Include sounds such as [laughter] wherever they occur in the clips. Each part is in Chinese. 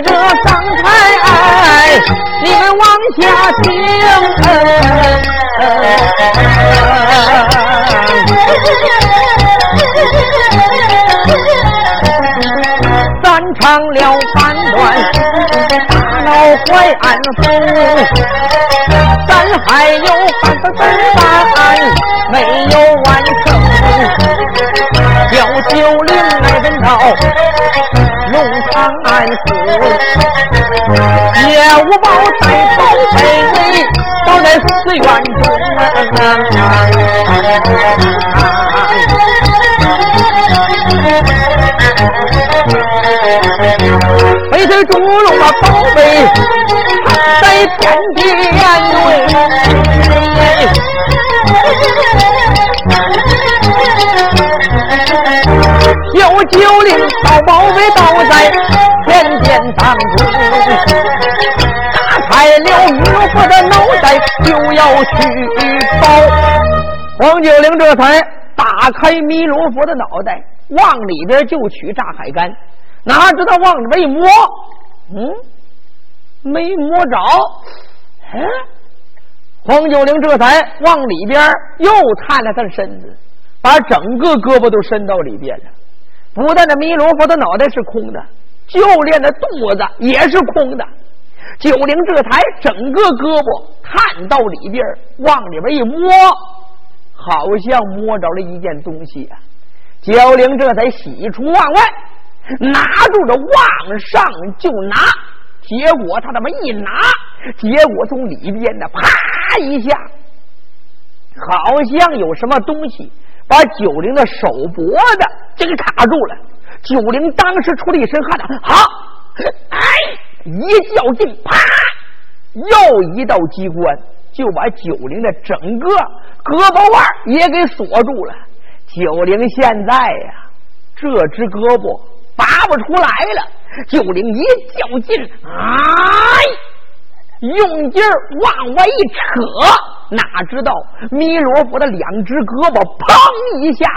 着刚才，你们往下听。咱唱了半段大闹淮安府，咱还有半个字半没有叶无宝带宝贝倒在寺院中。翡翠猪笼啊，宝贝在天边对，有九灵宝宝贝倒在天边当中，打开了玉佛的脑袋就要去抱，黄九龄这才打开弥勒佛的脑袋，往里边就取炸海干。哪知道往里边一摸，嗯，没摸着。哎，黄九龄这才往里边又探了探身子，把整个胳膊都伸到里边了。不但这弥勒佛的脑袋是空的，就连那肚子也是空的。九龄这才整个胳膊探到里边，往里边一摸，好像摸着了一件东西啊。九龄这才喜出望外。拿住了，往上就拿，结果他这么一拿，结果从里边的，啪一下，好像有什么东西把九龄的手脖子这个卡住了。九龄当时出了一身汗呐，好，哎，一较劲，啪，又一道机关就把九龄的整个胳膊腕也给锁住了。九龄现在呀，这只胳膊。拔不出来了，九龄一较劲，哎，用劲儿往外一扯，哪知道弥罗佛的两只胳膊砰一下，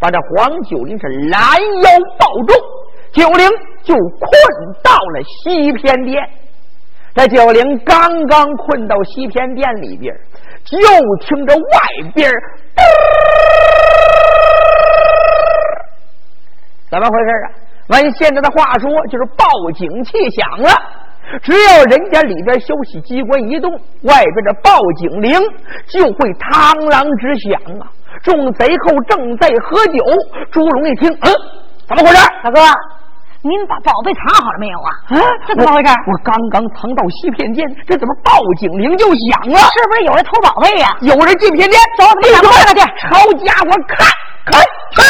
把这黄九龄是拦腰抱住，九龄就困到了西偏殿。这九龄刚刚困到西偏殿里边，就听着外边怎么回事啊？按现在的话说，就是报警器响了。只要人家里边消息机关一动，外边的报警铃就会螳螂直响啊！众贼寇正在喝酒，朱龙一听，嗯，怎么回事？大哥，您把宝贝藏好了没有啊？啊，这怎么回事？我刚刚藏到西片间，这怎么报警铃就响了？是不是有人偷宝贝呀？有人进片间，走，你赶快去。抄家伙，看看看！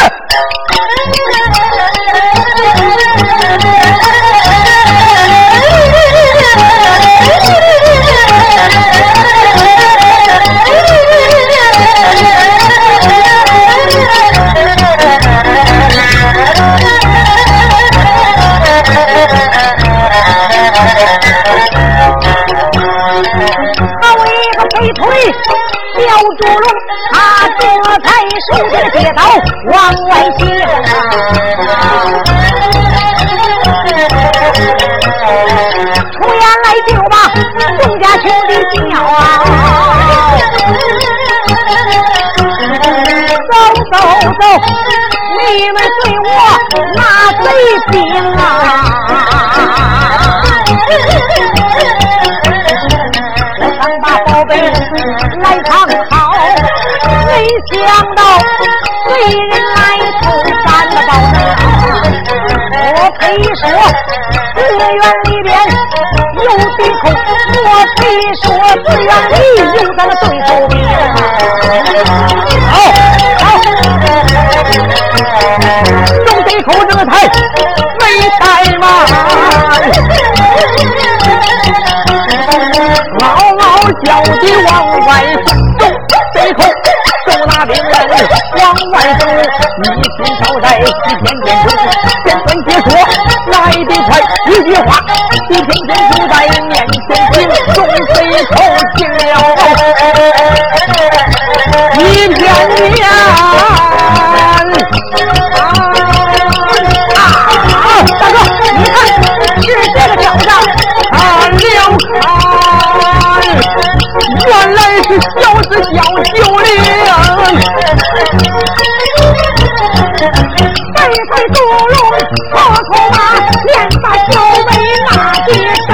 众人接道往外行，出衙来救吧宋家兄弟叫啊！走走走，你们对我拿贼兵啊！我刚把宝贝来藏。没想到贼人来偷咱的宝藏。我非说寺院里边有贼寇，我非说寺院里有咱的对头兵。好，好，众贼寇这才没怠慢。叫的往外走，往外走。一心朝在西天殿中，简短解说来得快。一句话，一听杜龙，偷偷把连把小妹骂几声。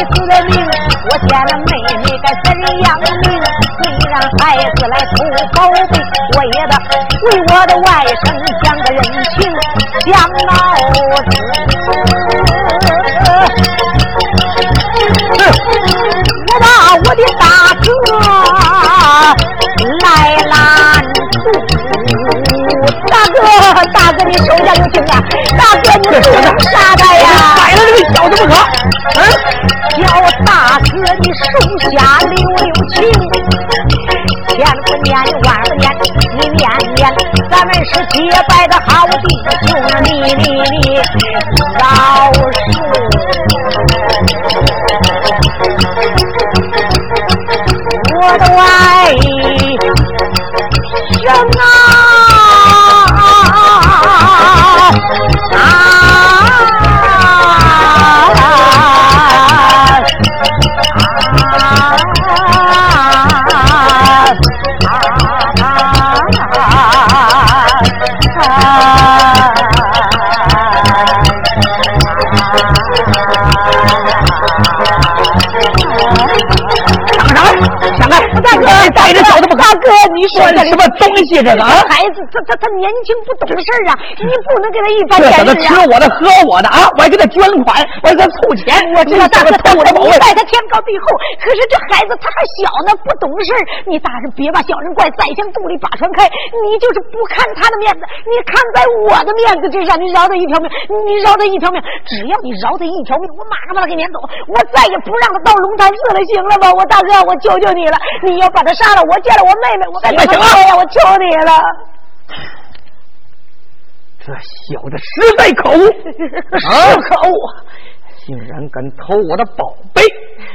死的命，我见了妹妹该怎样命？你让孩子来投宝贝，我也得为我的外甥讲个人情，讲老子，我把我的大哥来拦住。大哥，大哥，你手下留情啊！大哥，你不能杀他呀！宰了这个小子不可！大哥你手下留留情，千不念万不念，你念念，咱们是结拜的好弟兄，你你你饶恕我的外带着小子你说的什么东西？这个孩子，他他他年轻不懂事啊！你不能给他一般这小子吃我的喝我的啊！我还给他捐款，我还给他凑钱。我知道大哥偷我的宝贝，待他天高地厚。可是这孩子他还小呢，不懂事你大人别把小人怪，宰相肚里把船开。你就是不看他的面子，你看在我的面子之上，你饶他一条命，你饶他一条命。只要你饶他一条命，我马上把他给撵走。我再也不让他到龙潭寺了，行了吧？我大哥，我求求你了，你要把他。杀了我，见了我妹妹，我该怎么说呀？我求你了！这小子实在可恶，啊可恶，竟然敢偷我的宝贝！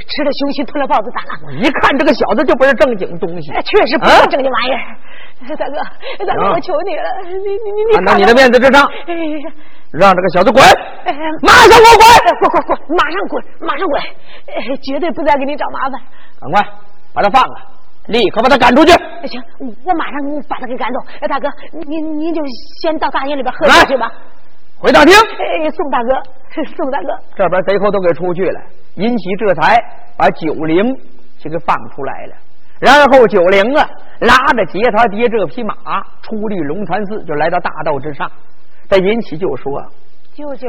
吃了熊心，吞了豹子胆了！我一看这个小子就不是正经东西，确实不是正经玩意儿。大哥，大哥，我求你了，你你你你，看到你的面子之上，让这个小子滚！马上给我滚！滚滚滚！马上滚！马上滚！绝对不再给你找麻烦。赶快把他放了！立刻把他赶出去！行，我马上把他给赶走。哎，大哥，您您就先到大营里边喝酒去吧。回大厅。哎，宋大哥，[laughs] 宋大哥，这边贼寇都给出去了。尹喜这才把九灵就给放出来了。然后九灵啊，拉着劫他爹这匹马，出离龙潭寺，就来到大道之上。这尹喜就说：“舅舅。”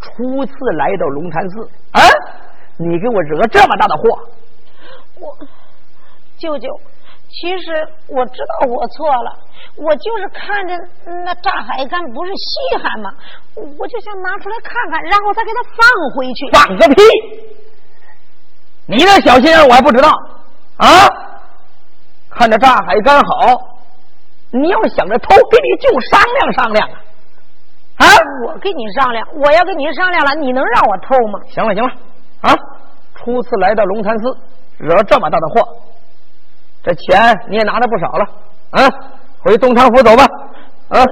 初次来到龙潭寺，啊！你给我惹这么大的祸！我舅舅，其实我知道我错了，我就是看着那炸海干不是稀罕吗？我就想拿出来看看，然后再给他放回去。放个屁！你那小心眼我还不知道啊！看着炸海干好，你要想着偷，跟你舅商量商量啊！啊！我跟你商量，我要跟你商量了，你能让我偷吗？行了行了，啊！初次来到龙潭寺，惹这么大的祸，这钱你也拿的不少了，啊！回东昌府走吧。啊！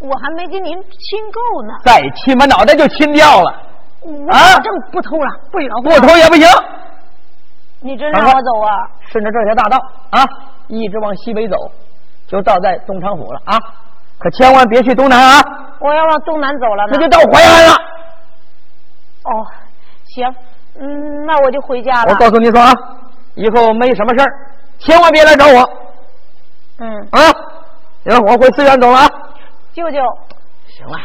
我还没跟您亲够呢。再亲，把脑袋就亲掉了。我保证不偷了，不饶不偷也不行。你真让我走啊？顺着这条大道啊，一直往西北走，就到在东昌府了啊！可千万别去东南啊！我要往东南走了，那就到淮安了。哦，行，嗯，那我就回家了。我告诉你说啊，以后没什么事儿，千万别来找我。嗯。啊，行，我回寺院走了啊。舅舅，行了，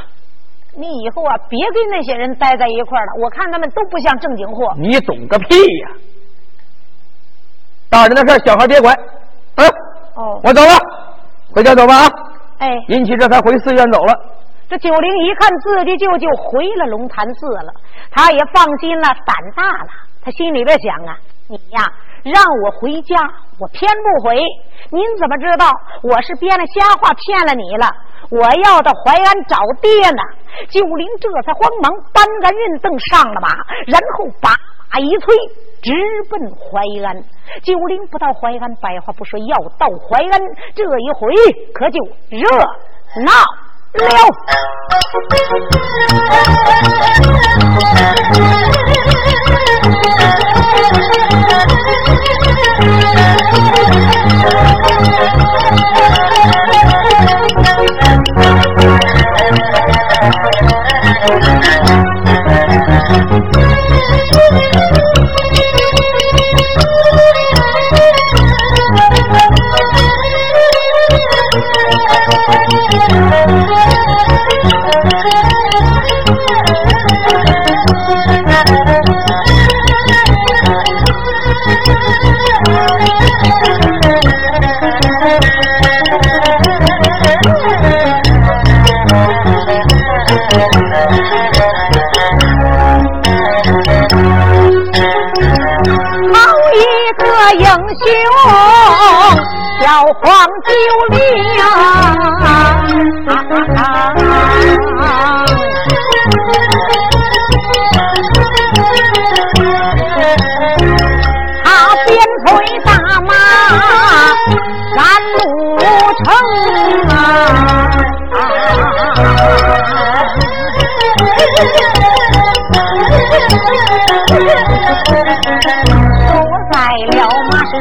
你以后啊，别跟那些人待在一块儿了，我看他们都不像正经货。你懂个屁呀！大人的事，小孩别管。嗯，哦，我走了，回家走吧啊！哎，银七这才回寺院走了。这九龄一看自己舅舅回了龙潭寺了，他也放心了，胆大了。他心里边想啊，你呀让我回家，我偏不回。您怎么知道我是编了瞎话骗了你了？我要到淮安找爹呢。九龄这才慌忙搬个运凳上了马，然后把马一催，直奔淮安。九龄不到淮安，百话不说，要到淮安，这一回可就热闹。了。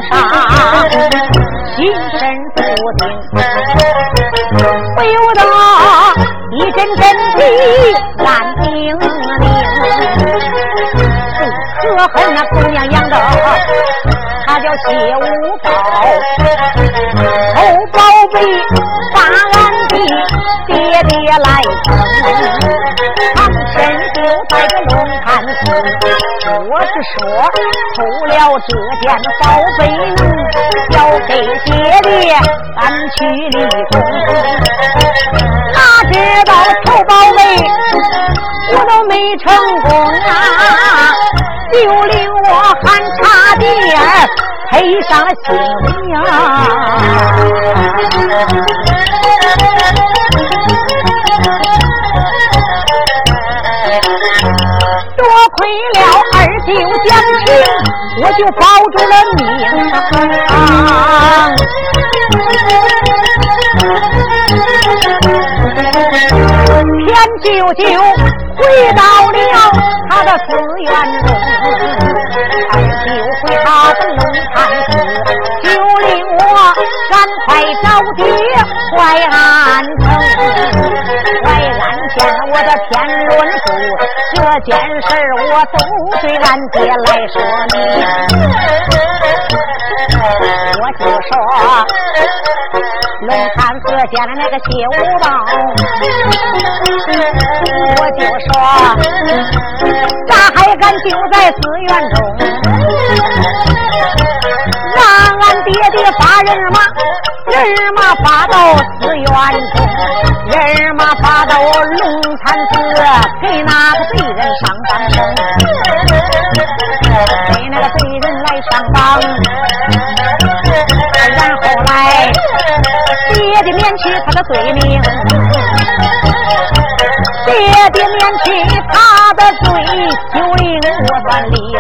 上。心神不定，不由得一阵阵的乱叮咛。可恨那姑娘养的，她叫谢无了这件宝贝能交给爹爹，俺去立功。哪知道臭宝贝，我都没成功啊！就令我喊差点赔上了性命，我就保住了命啊！天舅舅回到了。他的寺院中，二舅回他的龙潭寺，就令我赶快找爹怀安城。怀安见我的天伦，件事我都对俺爹来说明。我就说龙潭寺见了那个谢五宝，我就说。咋还敢丢在寺院中，让俺爹爹发人骂，人马发到寺院中，人马发到龙潭寺，给那个贼人上当生，给那个贼人来上当，然后来爹爹免去他的罪名。爹爹免去他的罪，就令我算离了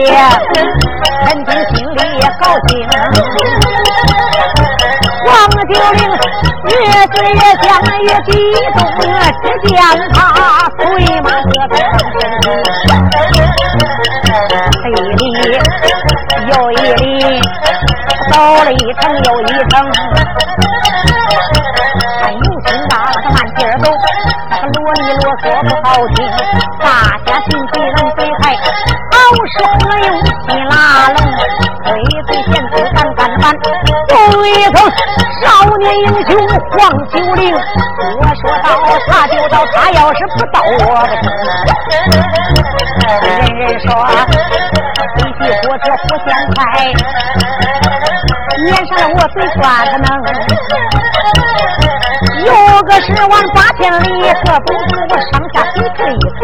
老爹爹肯定心里也高兴，王九龄越是越想越激动！只见他催马这才上身，一里又一里。走了一程又一程，看有心大，他慢劲儿走，那个啰里啰嗦不好听。大家心急人嘴快，好说用心拉拢，嘴嘴嫌子咱曾少年英雄黄九龄。我说到他就到，他要是不到我人人说飞机火车不嫌快，撵上了我最抓他能。有个十万八千里，可不是我上下腿腿一腿，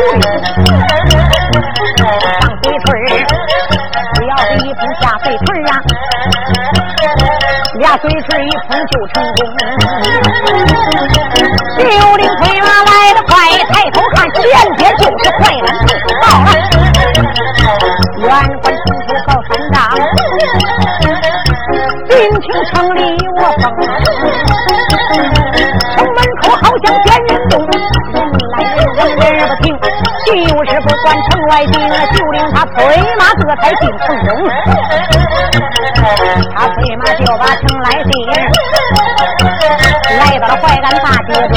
俩腿腿一碰就成功。九龄推马来得快，抬头看前边就是淮安城到了，远观城头靠山岗，近听城里我风。像仙人动，人来人往人不停，就是不管城外兵，就令他催马这才进城中。他催马就把城来进，来到了淮安大街中。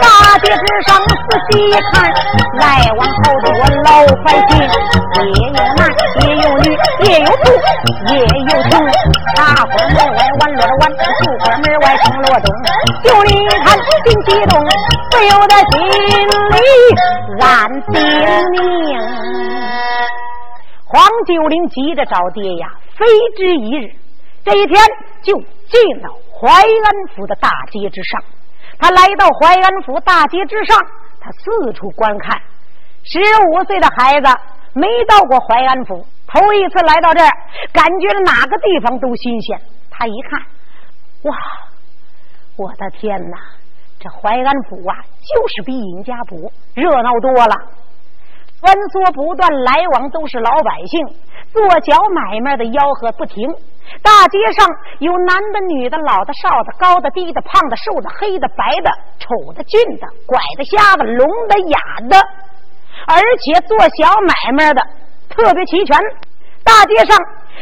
大街之上仔细一看，来往好多老百姓，也有男，也有女，也有富，也有穷。大伙门外玩乐的玩，秀花门外争罗东。就你看心激动，不由得心里暗叮咛。黄九龄急着找爹呀，非之一日，这一天就进了淮安府的大街之上。他来到淮安府大街之上，他四处观看。十五岁的孩子没到过淮安府，头一次来到这儿，感觉哪个地方都新鲜。他一看，哇，我的天哪！这淮安府啊，就是比尹家堡热闹多了，穿梭不断，来往都是老百姓，做小买卖的吆喝不停。大街上有男的、女的、老的、少的、高的、低的、胖的、瘦的、黑的、白的、丑的、俊的、拐的、瞎的、聋的、哑的，而且做小买卖的特别齐全。大街上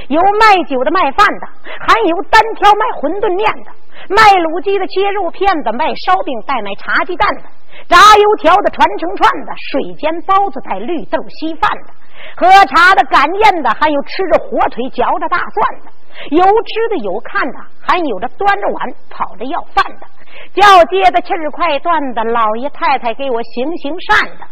有卖酒的、卖饭的，还有单挑卖馄饨面的、卖卤鸡的、切肉片的、卖烧饼带卖茶鸡蛋的、炸油条的、传成串的、水煎包子带绿豆稀饭的、喝茶的、赶宴的，还有吃着火腿、嚼着大蒜的。有吃的，有看的，还有着端着碗跑着要饭的，叫街的气儿快断的，老爷太太给我行行善的，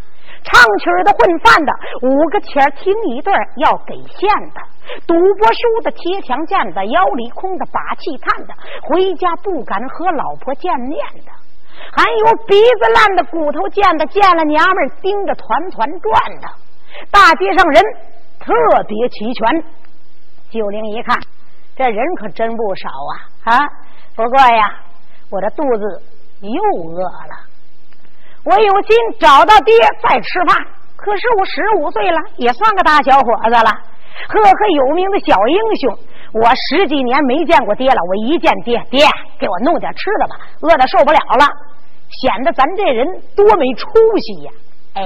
唱曲的混饭的，五个钱听一段要给现的，赌博输的贴墙见的，腰里空的把气叹的，回家不敢和老婆见面的，还有鼻子烂的骨头贱的，见了娘们盯着团团转的，大街上人特别齐全。九龄一看。这人可真不少啊！啊，不过呀，我这肚子又饿了。我有心找到爹再吃饭，可是我十五岁了，也算个大小伙子了，赫赫有名的小英雄。我十几年没见过爹了，我一见爹，爹给我弄点吃的吧，饿的受不了了，显得咱这人多没出息呀！哎，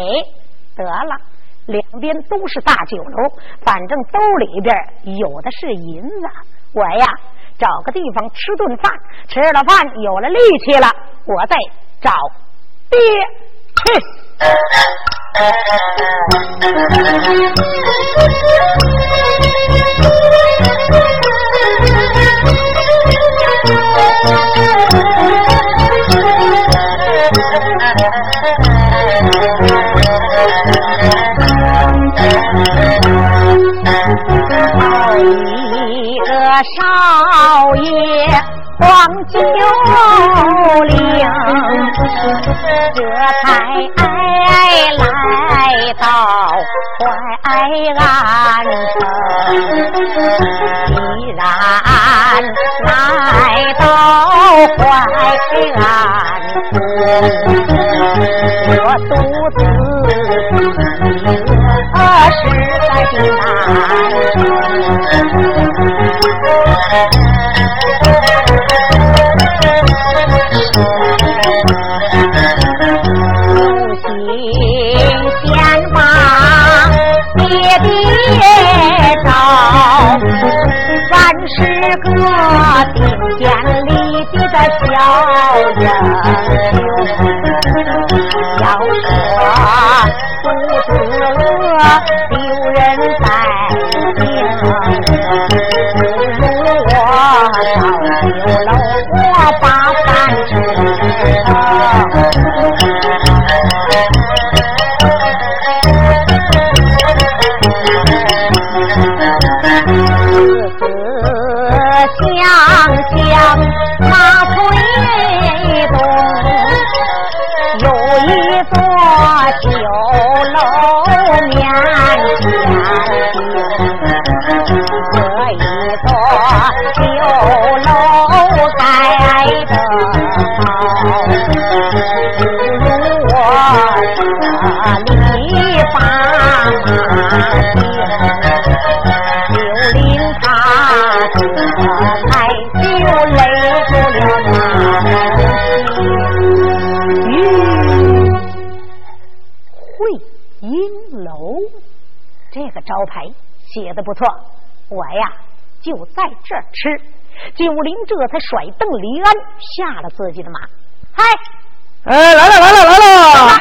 得了，两边都是大酒楼，反正兜里边有的是银子。我呀，找个地方吃顿饭，吃了饭有了力气了，我再找爹去。[laughs] 少爷黄九龄，这才来到淮安城。既然来到淮安城，我独自实在的难的小英马就令他就累住了银楼，这个招牌写的不错，我呀就在这儿吃。九龄这才甩蹬离鞍，下了自己的马。嗨，哎，来了来了来了！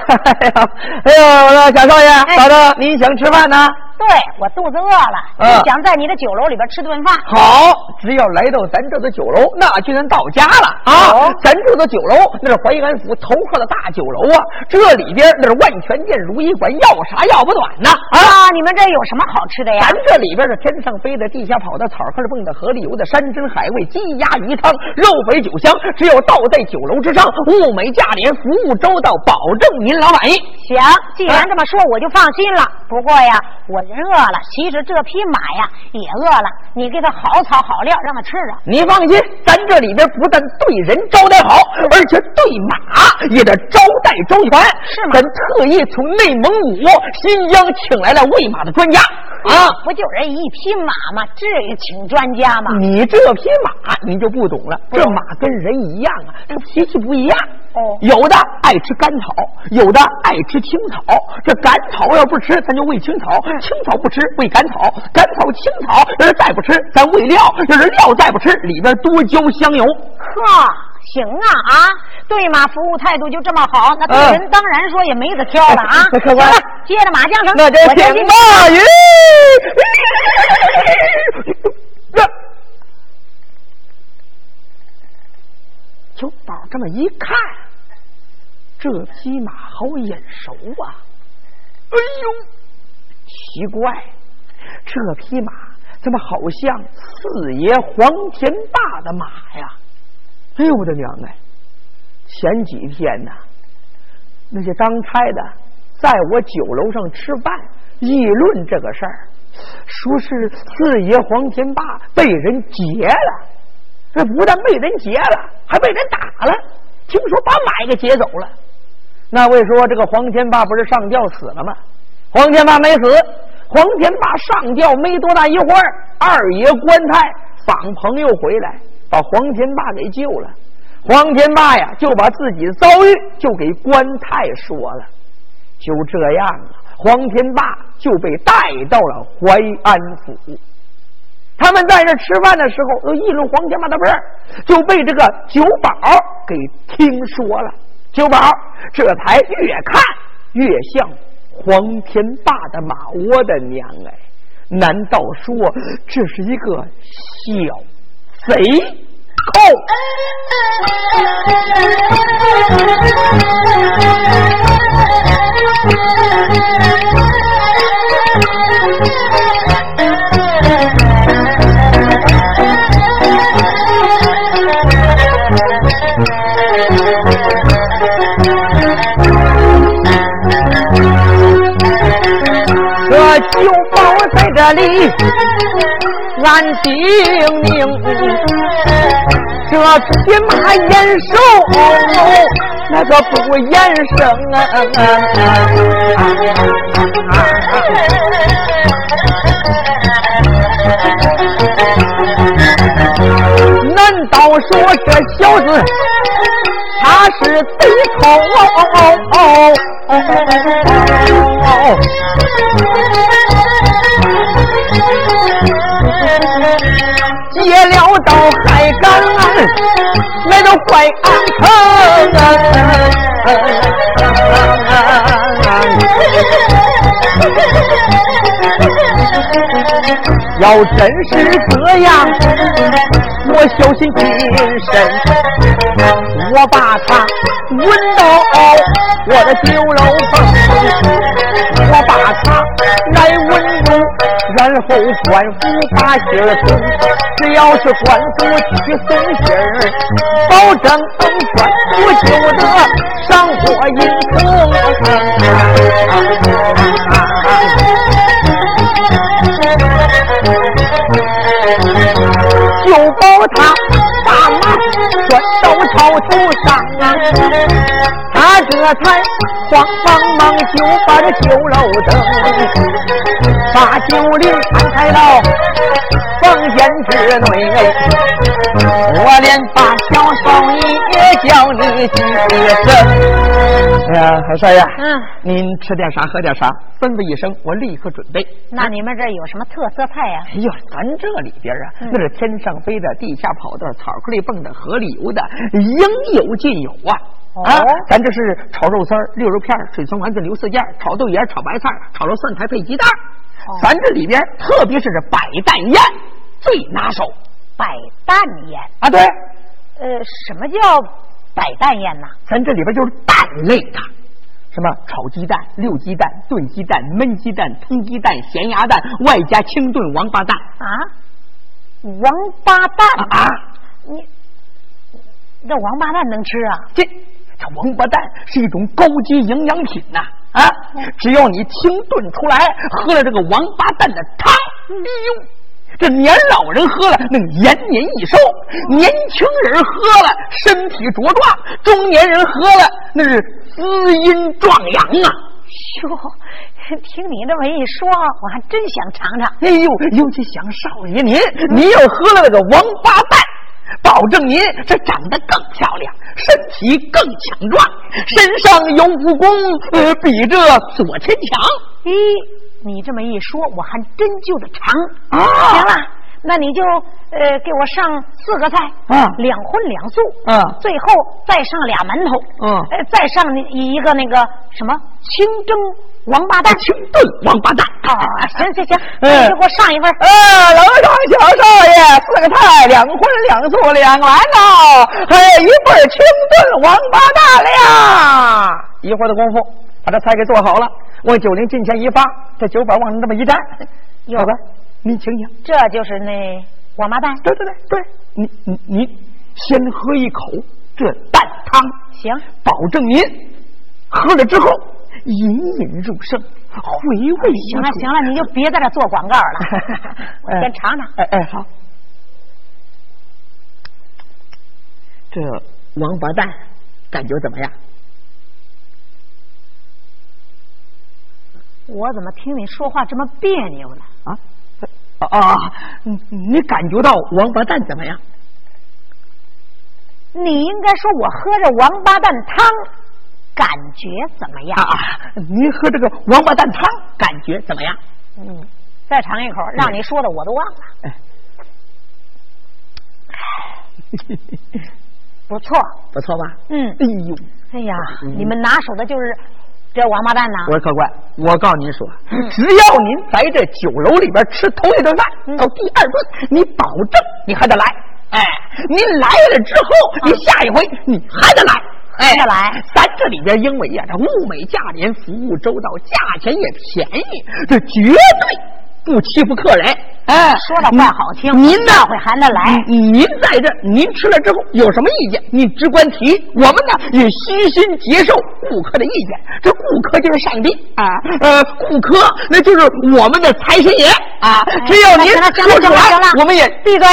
[laughs] 哎呀，哎呦，我说小少爷，嫂子，您想吃饭呢？对我肚子饿了，想在你的酒楼里边吃顿饭。好，只要来到咱这的酒楼，那就能到家了啊！咱这的酒楼那是淮安府头号的大酒楼啊，这里边那是万全店、如意馆，要啥要不短呢啊！你们这有什么好吃的呀？咱这里边是天上飞的、地下跑的、草根蹦的、河里游的、山珍海味、鸡鸭鱼汤、肉肥酒香，只有倒在酒楼之上，物美价廉，服务周到，保证您老满意。行，既然这么说，我就放心了。不过呀，我。人饿了，其实这匹马呀也饿了。你给它好草好料，让它吃着。你放心，咱这里边不但对人招待好，而且对马也得招待周全。是吗？咱特意从内蒙古、新疆请来了喂马的专家啊！不就人一匹马吗？至于请专家吗？你这匹马你就不懂了。这马跟人一样啊，这脾气不一样。哦，有的爱吃甘草，有的爱吃青草。这甘草要不吃，咱就喂青草；青草不吃，喂甘草。甘草、青草要是再不吃，咱喂料；要是料再不吃，里边多浇香油。呵，行啊啊！对马服务态度就这么好，那对人当然说也没得挑了啊。[laughs] 行了，接着马缰绳，那就行吧。九宝 [laughs] 这么一看，这匹马好眼熟啊！哎呦，奇怪，这匹马怎么好像四爷黄天霸的马呀？哎呦我的娘哎！前几天呢，那些当差的在我酒楼上吃饭，议论这个事儿，说是四爷黄天霸被人劫了。这不但被人劫了，还被人打了。听说把马给劫走了。那位说这个黄天霸不是上吊死了吗？黄天霸没死，黄天霸上吊没多大一会儿，二爷官差访朋友回来，把黄天霸给救了。黄天霸呀，就把自己的遭遇就给官太说了。就这样啊，黄天霸就被带到了淮安府。他们在这吃饭的时候，都议论黄天霸的事儿，就被这个九宝给听说了。九宝这才越看越像黄天霸的马。窝的娘哎！难道说这是一个小贼寇？九宝在这里俺定命，这匹马眼熟，那个不眼生啊！难道说这小子他是贼寇？劫了到海港，来到淮安城。要真是这样，我小心谨慎，我把他问到我的酒楼房，后官府把信儿送，只要是官府去送信儿，保证官府就得上火一层。就保他大马转到朝头上啊！他这才慌忙忙就把这酒楼灯。把酒令安排到房间之内，我连把小少爷叫你几声。哎呀，少爷，嗯，您吃点啥，喝点啥，吩咐一声，我立刻准备。那你们这有什么特色菜呀？哎呦，咱这里边啊，嗯那是天上飞的，地下跑的，草坑里蹦的，河里游的，应有尽有啊！哦啊，咱这是炒肉丝儿、溜肉片儿、水葱丸子、牛四件儿、炒豆芽儿、炒白菜、炒肉蒜苔配鸡蛋咱这里边，特别是这百蛋宴最拿手百蛋宴，啊！对，呃，什么叫百蛋宴呢？咱这里边就是蛋类的，什么炒鸡蛋、溜鸡蛋、炖鸡蛋、焖鸡蛋、烹鸡蛋、咸鸭蛋，外加清炖王八蛋啊，王八蛋啊！啊你那王八蛋能吃啊？这这王八蛋是一种高级营养品呐啊！只要你清炖出来，喝了这个王八蛋的汤，哎呦，这年老人喝了能延年益寿，年轻人喝了身体茁壮，中年人喝了那是滋阴壮阳啊！哟，听你这么一说，我还真想尝尝。哎呦，尤其想少爷您，您要喝了那个王八蛋，保证您这长得更漂亮，身体更强壮，身上有武功，呃，比这左千强。咦，你这么一说，我还真就得尝。啊。行了，那你就呃给我上四个菜啊。两荤两素啊。最后再上俩馒头，嗯。呃，再上一一个那个什么清蒸王八蛋。清炖王八蛋啊，行行行，你就给我上一份。呃，楼上小少爷，四个菜，两荤两素两丸头，还有一份清炖王八蛋了。一会儿的功夫，把这菜给做好了，往酒令近前一发，这酒板往那么一站，哟小官，您请请。这就是那王八蛋。对对对对，你你你先喝一口这蛋汤，行，保证您喝了之后隐隐入胜，回味无穷行了行了，你就别在这做广告了，[laughs] 我先尝尝。哎哎好，这王八蛋感觉怎么样？我怎么听你说话这么别扭呢？啊啊啊！你你感觉到王八蛋怎么样？你应该说我喝着王八蛋汤，感觉怎么样？啊啊！您喝这个王八蛋汤感觉怎么样？嗯，再尝一口，让你说的我都忘了。哎不错，不错吧？嗯，哎呦！哎呀，嗯你们拿手的就是这王八蛋呐。我说客官，我告诉您说，嗯只要您在这酒楼里边吃头一顿饭，嗯到第二顿，你保证你还得来。哎，您来了之后，你下一回你还得来。哎还得来。咱这里边因为呀、这物美价廉，服务周到，价钱也便宜，这绝对不欺负客人。哎，说的话好听，您呢下回还得来。您您在这，您吃了之后有什么意见，您只管提，我们呢也虚心接受顾客的意见。这顾客就是上帝啊，呃，顾客那就是我们的财神爷啊。只要您说出来，我们也闭嘴！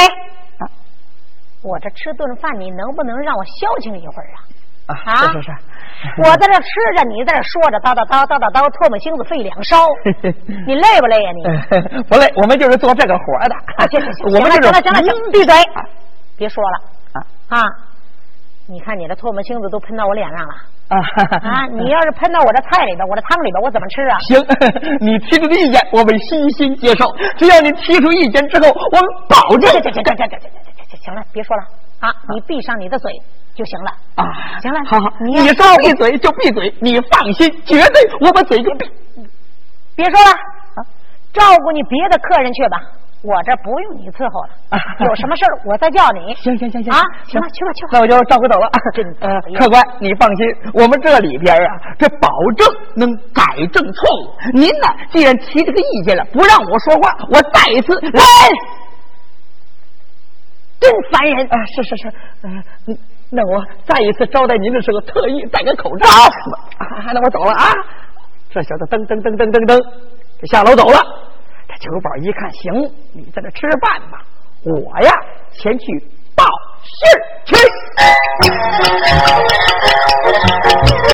我这吃顿饭，你能不能让我消停一会儿啊？啊是是是，[laughs] 我在这吃着，你在这说着叨叨叨叨叨叨，唾沫星子费两烧，[laughs] 你累不累呀、你？[laughs] 不累，我们就是做这个活的。啊，行行行，我们行了行了行了，嗯闭嘴！别说了啊啊！你看你的唾沫星子都喷到我脸上了啊啊！你要是喷到我这菜里边，我这汤里边，我怎么吃啊？行，你提出的意见我们虚心接受。只要你提出意见之后，我们保证这这这这这这这这这行了，别说了啊！你闭上你的嘴就行了。啊，行了好好，你说闭嘴就闭嘴，你放心，绝对我把嘴就闭。别说了，啊照顾你别的客人去吧，我这不用你伺候了。啊有什么事儿我再叫你。行行行行啊，行了，去吧去吧。那我就照顾走了。真呃讨，厌客官，你放心，我们这里边啊，这保证能改正错误。您呢，既然提这个意见了，不让我说话，我再一次来。真烦人啊，是是是，嗯、嗯那我再一次招待您的时候，特意戴个口罩。啊，那我走了啊。这小子噔噔噔噔噔噔，就下楼走了。这酒保一看，行，你在这吃饭吧，我呀，前去报信去。